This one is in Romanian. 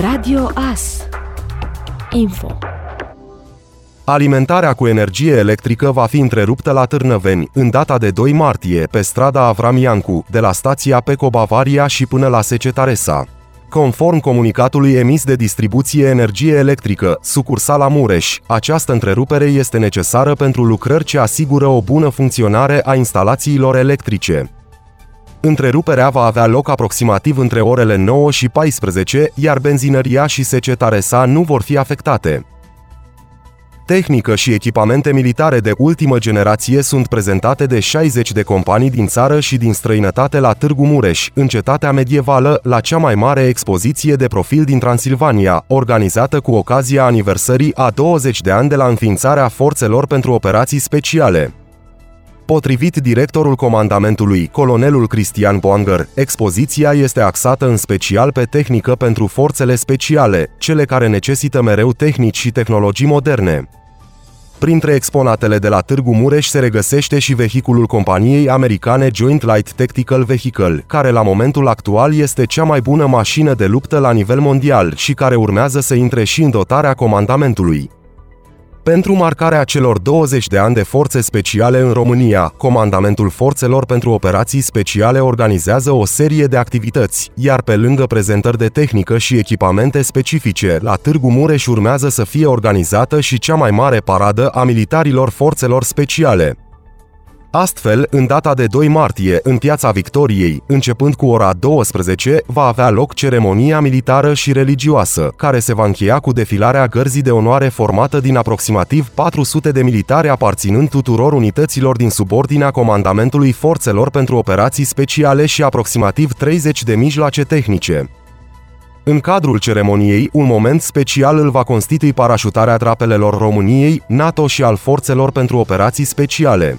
Radio AS Info Alimentarea cu energie electrică va fi întreruptă la Târnăveni, în data de 2 martie, pe strada Avram Iancu, de la stația Peco Bavaria și până la Secetaresa. Conform comunicatului emis de distribuție energie electrică, sucursala Mureș, această întrerupere este necesară pentru lucrări ce asigură o bună funcționare a instalațiilor electrice. Întreruperea va avea loc aproximativ între orele 9 și 14, iar benzinăria și Secetaresa nu vor fi afectate. Tehnică și echipamente militare de ultimă generație sunt prezentate de 60 de companii din țară și din străinătate la Târgu Mureș, în cetatea medievală, la cea mai mare expoziție de profil din Transilvania, organizată cu ocazia aniversării a 20 de ani de la înființarea forțelor pentru operații speciale. Potrivit directorul comandamentului, colonelul Cristian Boanger, expoziția este axată în special pe tehnică pentru forțele speciale, cele care necesită mereu tehnici și tehnologii moderne. Printre exponatele de la Târgu Mureș se regăsește și vehiculul companiei americane Joint Light Tactical Vehicle, care la momentul actual este cea mai bună mașină de luptă la nivel mondial și care urmează să intre și în dotarea comandamentului. Pentru marcarea celor 20 de ani de forțe speciale în România, Comandamentul Forțelor pentru Operații Speciale organizează o serie de activități, iar pe lângă prezentări de tehnică și echipamente specifice, la Târgu Mureș urmează să fie organizată și cea mai mare paradă a militarilor forțelor speciale. Astfel, în data de 2 martie, în Piața Victoriei, începând cu ora 12, va avea loc ceremonia militară și religioasă, care se va încheia cu defilarea gărzii de onoare formată din aproximativ 400 de militari aparținând tuturor unităților din subordinea Comandamentului Forțelor pentru Operații Speciale și aproximativ 30 de mijloace tehnice. În cadrul ceremoniei, un moment special îl va constitui parașutarea drapelelor României, NATO și al forțelor pentru operații speciale.